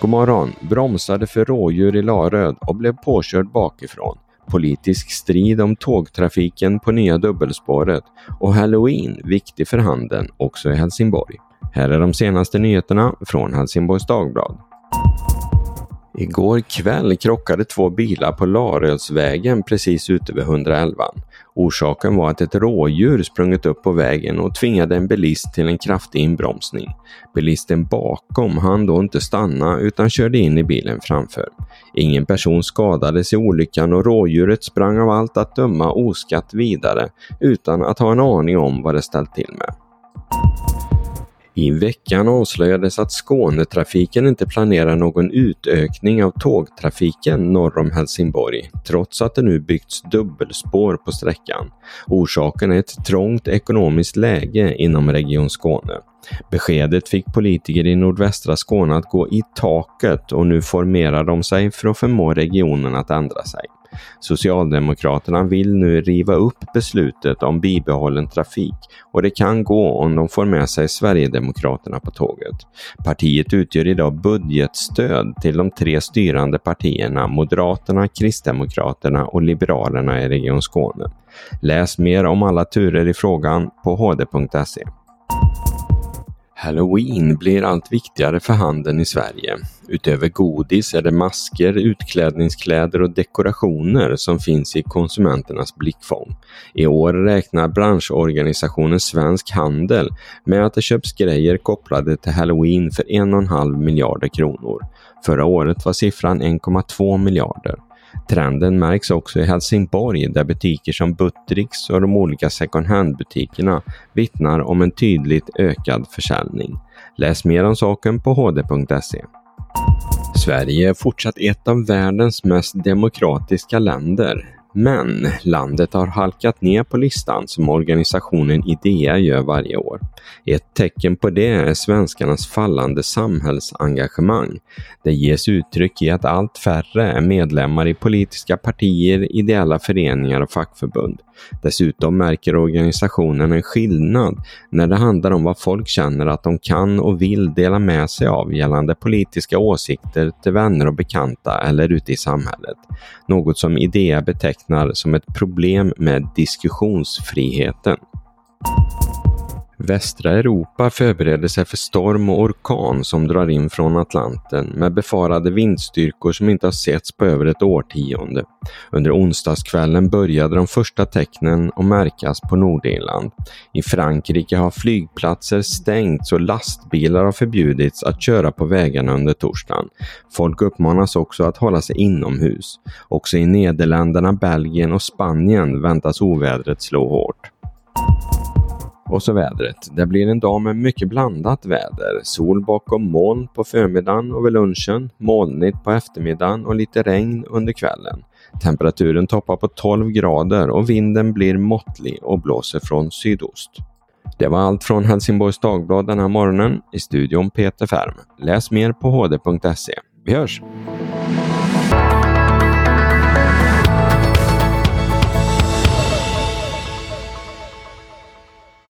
God morgon! Bromsade för rådjur i Laröd och blev påkörd bakifrån. Politisk strid om tågtrafiken på nya dubbelspåret och Halloween viktig för handeln också i Helsingborg. Här är de senaste nyheterna från Helsingborgs Dagblad. Igår kväll krockade två bilar på Larödsvägen precis ute vid 111. Orsaken var att ett rådjur sprungit upp på vägen och tvingade en bilist till en kraftig inbromsning. Bilisten bakom hann då inte stanna utan körde in i bilen framför. Ingen person skadades i olyckan och rådjuret sprang av allt att döma oskatt vidare utan att ha en aning om vad det ställt till med. I veckan avslöjades att Skånetrafiken inte planerar någon utökning av tågtrafiken norr om Helsingborg, trots att det nu byggts dubbelspår på sträckan. Orsaken är ett trångt ekonomiskt läge inom Region Skåne. Beskedet fick politiker i nordvästra Skåne att gå i taket och nu formerar de sig för att förmå regionen att ändra sig. Socialdemokraterna vill nu riva upp beslutet om bibehållen trafik och det kan gå om de får med sig Sverigedemokraterna på tåget. Partiet utgör idag budgetstöd till de tre styrande partierna Moderaterna, Kristdemokraterna och Liberalerna i Region Skåne. Läs mer om alla turer i frågan på hd.se. Halloween blir allt viktigare för handeln i Sverige. Utöver godis är det masker, utklädningskläder och dekorationer som finns i konsumenternas blickfång. I år räknar branschorganisationen Svensk Handel med att det köps grejer kopplade till Halloween för 1,5 miljarder kronor. Förra året var siffran 1,2 miljarder. Trenden märks också i Helsingborg där butiker som Buttricks och de olika second hand-butikerna vittnar om en tydligt ökad försäljning. Läs mer om saken på hd.se. Sverige är fortsatt ett av världens mest demokratiska länder. Men landet har halkat ner på listan som organisationen IDEA gör varje år. Ett tecken på det är svenskarnas fallande samhällsengagemang. Det ges uttryck i att allt färre är medlemmar i politiska partier, ideella föreningar och fackförbund. Dessutom märker organisationen en skillnad när det handlar om vad folk känner att de kan och vill dela med sig av gällande politiska åsikter till vänner och bekanta eller ute i samhället. Något som IDEA betecknar som ett problem med diskussionsfriheten. Västra Europa förbereder sig för storm och orkan som drar in från Atlanten med befarade vindstyrkor som inte har setts på över ett årtionde. Under onsdagskvällen började de första tecknen att märkas på Nordirland. I Frankrike har flygplatser stängts och lastbilar har förbjudits att köra på vägarna under torsdagen. Folk uppmanas också att hålla sig inomhus. Också i Nederländerna, Belgien och Spanien väntas ovädret slå hårt. Och så vädret. Det blir en dag med mycket blandat väder. Sol bakom moln på förmiddagen och vid lunchen, molnigt på eftermiddagen och lite regn under kvällen. Temperaturen toppar på 12 grader och vinden blir måttlig och blåser från sydost. Det var allt från Helsingborgs Dagblad den här morgonen. I studion Peter Färm. Läs mer på hd.se. Vi hörs!